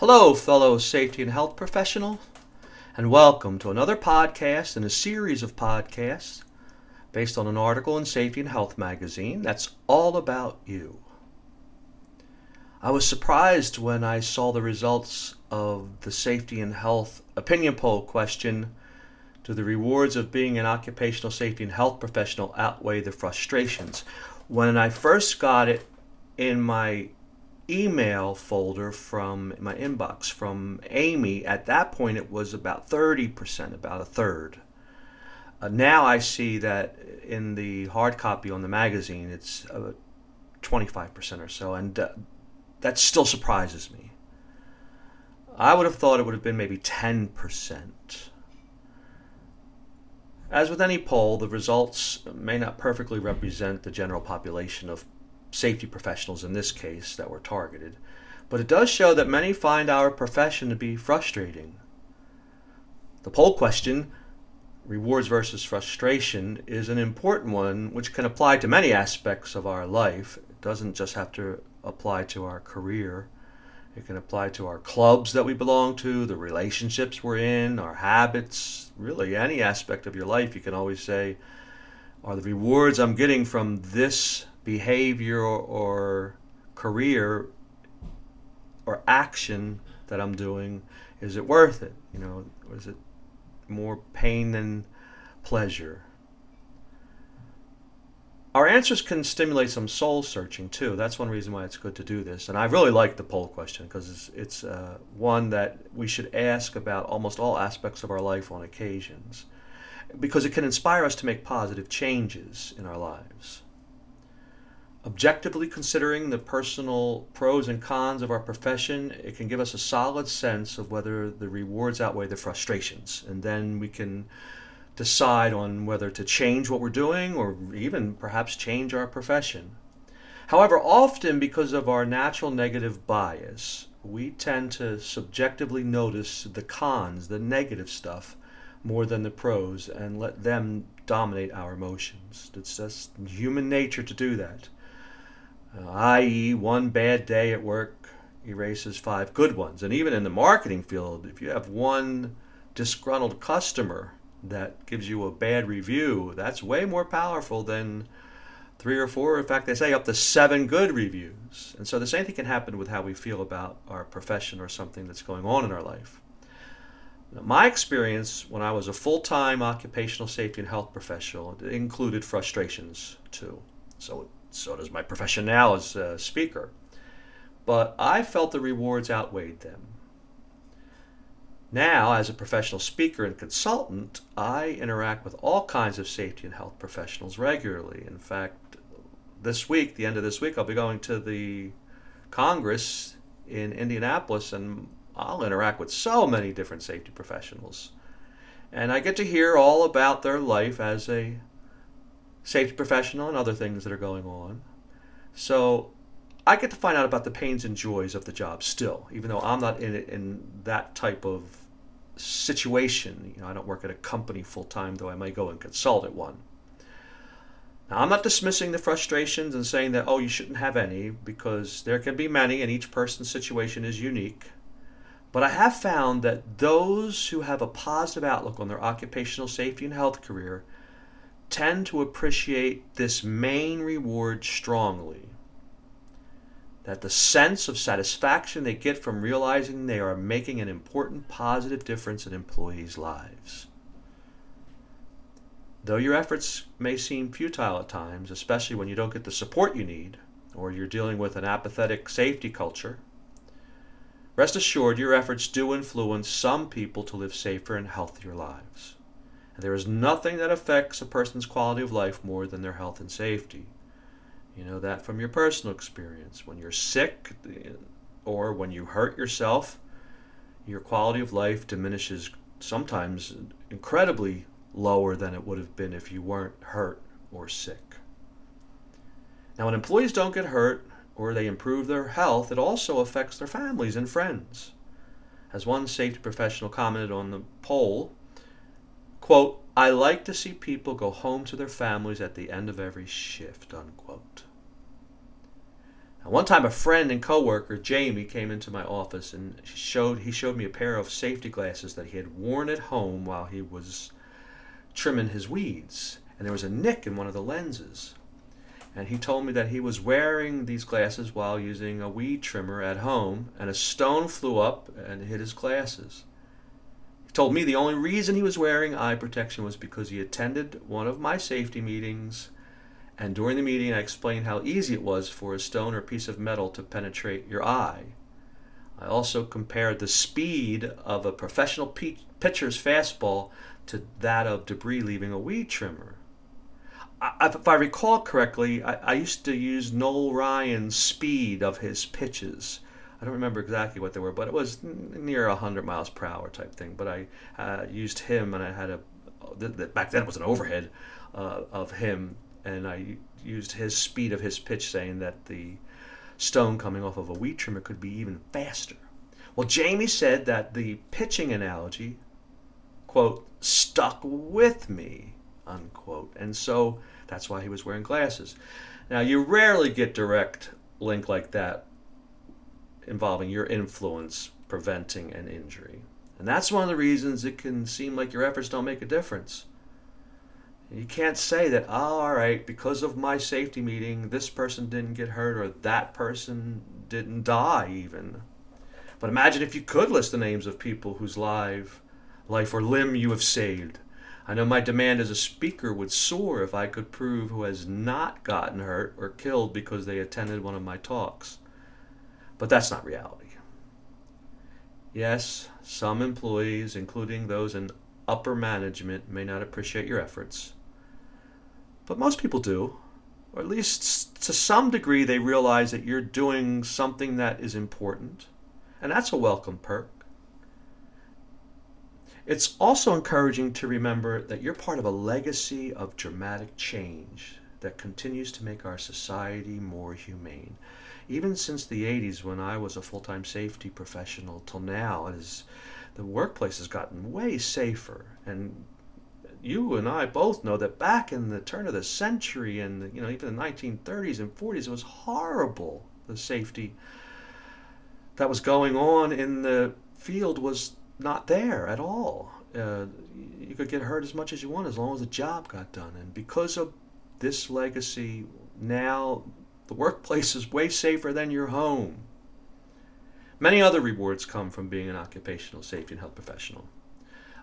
Hello, fellow safety and health professional, and welcome to another podcast in a series of podcasts based on an article in Safety and Health magazine that's all about you. I was surprised when I saw the results of the Safety and Health opinion poll question Do the rewards of being an occupational safety and health professional outweigh the frustrations? When I first got it in my email folder from my inbox from Amy, at that point it was about 30%, about a third. Uh, now I see that in the hard copy on the magazine, it's uh, 25% or so, and uh, that still surprises me. I would have thought it would have been maybe 10%. As with any poll, the results may not perfectly represent the general population of safety professionals in this case that were targeted, but it does show that many find our profession to be frustrating. The poll question, rewards versus frustration, is an important one which can apply to many aspects of our life. It doesn't just have to apply to our career. It can apply to our clubs that we belong to, the relationships we're in, our habits, really any aspect of your life. You can always say, are the rewards I'm getting from this behavior or, career or action that I'm doing, is it worth it? You know, is it more pain than pleasure? Our answers can stimulate some soul searching too. That's one reason why it's good to do this. And I really like the poll question because it's, it's uh, one that we should ask about almost all aspects of our life on occasions because it can inspire us to make positive changes in our lives. Objectively considering the personal pros and cons of our profession, it can give us a solid sense of whether the rewards outweigh the frustrations. And then we can decide on whether to change what we're doing or even perhaps change our profession. However, often because of our natural negative bias, we tend to subjectively notice the cons, the negative stuff, more than the pros and let them dominate our emotions. It's just human nature to do that. Uh, i.e., one bad day at work erases five good ones. And even in the marketing field, if you have one disgruntled customer, that gives you a bad review, that's way more powerful than three or four. In fact, they say up to seven good reviews. And so the same thing can happen with how we feel about our profession or something that's going on in our life. My experience when I was a full time occupational safety and health professional included frustrations too. So, so does my profession now uh, as a speaker. But I felt the rewards outweighed them. Now, as a professional speaker and consultant, I interact with all kinds of safety and health professionals regularly. In fact, this week, the end of this week, I'll be going to the Congress in Indianapolis and I'll interact with so many different safety professionals. And I get to hear all about their life as a safety professional and other things that are going on. So I get to find out about the pains and joys of the job still, even though I'm not in it in that type of situation. You know, I don't work at a company full time, though I might go and consult at one. Now, I'm not dismissing the frustrations and saying that, oh, you shouldn't have any, because there can be many, and each person's situation is unique. But I have found that those who have a positive outlook on their occupational safety and health career tend to appreciate this main reward strongly that the sense of satisfaction they get from realizing they are making an important positive difference in employees' lives. Though your efforts may seem futile at times, especially when you don't get the support you need or you're dealing with an apathetic safety culture, rest assured your efforts do influence some people to live safer and healthier lives. And there is nothing that affects a person's quality of life more than their health and safety. You know that from your personal experience. When you're sick or when you hurt yourself, your quality of life diminishes sometimes incredibly lower than it would have been if you weren't hurt or sick. Now, when employees don't get hurt or they improve their health, it also affects their families and friends. As one safety professional commented on the poll, quote, I like to see people go home to their families at the end of every shift, unquote. Now, one time, a friend and coworker, Jamie, came into my office and showed he showed me a pair of safety glasses that he had worn at home while he was trimming his weeds, and there was a nick in one of the lenses. And he told me that he was wearing these glasses while using a weed trimmer at home, and a stone flew up and hit his glasses. Told me the only reason he was wearing eye protection was because he attended one of my safety meetings and during the meeting, I explained how easy it was for a stone or piece of metal to penetrate your eye. I also compared the speed of a professional pitcher's fastball to that of debris leaving a weed trimmer. I, if I recall correctly, I, I, used to use Nolan Ryan's speed of his pitches. I don't remember exactly what they were, but it was near 100 miles per hour type thing. But I uh, used him, and I had a back then it was an overhead uh, of him and I used his speed of his pitch, saying that the stone coming off of a weed trimmer could be even faster. Well, Jamie said that the pitching analogy, quote, stuck with me, unquote. And so that's why he was wearing glasses. Now, you rarely get direct link like that involving your influence preventing an injury. And that's one of the reasons it can seem like your efforts don't make a difference. You can't say that, oh, all right, because of my safety meeting, this person didn't get hurt or that person didn't die, even. But imagine if you could list the names of people whose life, life or limb you have saved. I know my demand as a speaker would soar if I could prove who has not gotten hurt or killed because they attended one of my talks. But that's not reality. Yes, some employees, including those in upper management, may not appreciate your efforts but most people do. Or at least to some degree, they realize that you're doing something that is important. And that's a welcome perk. It's also encouraging to remember that you're part of a legacy of dramatic change that continues to make our society more humane. Even since the 80s, when I was a full time safety professional, till now, the workplace has gotten way safer and you and I both know that back in the turn of the century and you know even the 1930s and 40s, it was horrible. The safety that was going on in the field was not there at all. Uh, you could get hurt as much as you want as long as the job got done. And because of this legacy, now the workplace is way safer than your home. Many other rewards come from being an occupational safety and health professional.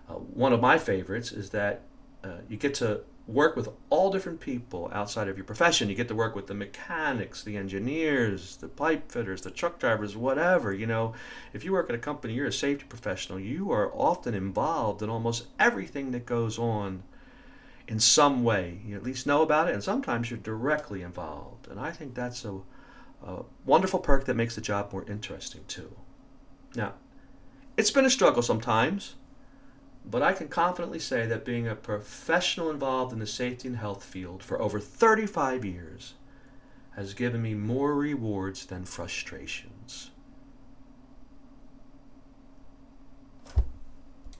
Uh, one of my favorites is that uh, you get to work with all different people outside of your profession. You get to work with the mechanics, the engineers, the pipe fitters, the truck drivers, whatever. You know, if you work at a company, you're a safety professional. You are often involved in almost everything that goes on in some way. You at least know about it, and sometimes you're directly involved. And I think that's a, a wonderful perk that makes the job more interesting too. Now, it's been a struggle sometimes. But I can confidently say that being a professional involved in the safety and health field for over 35 years has given me more rewards than frustrations.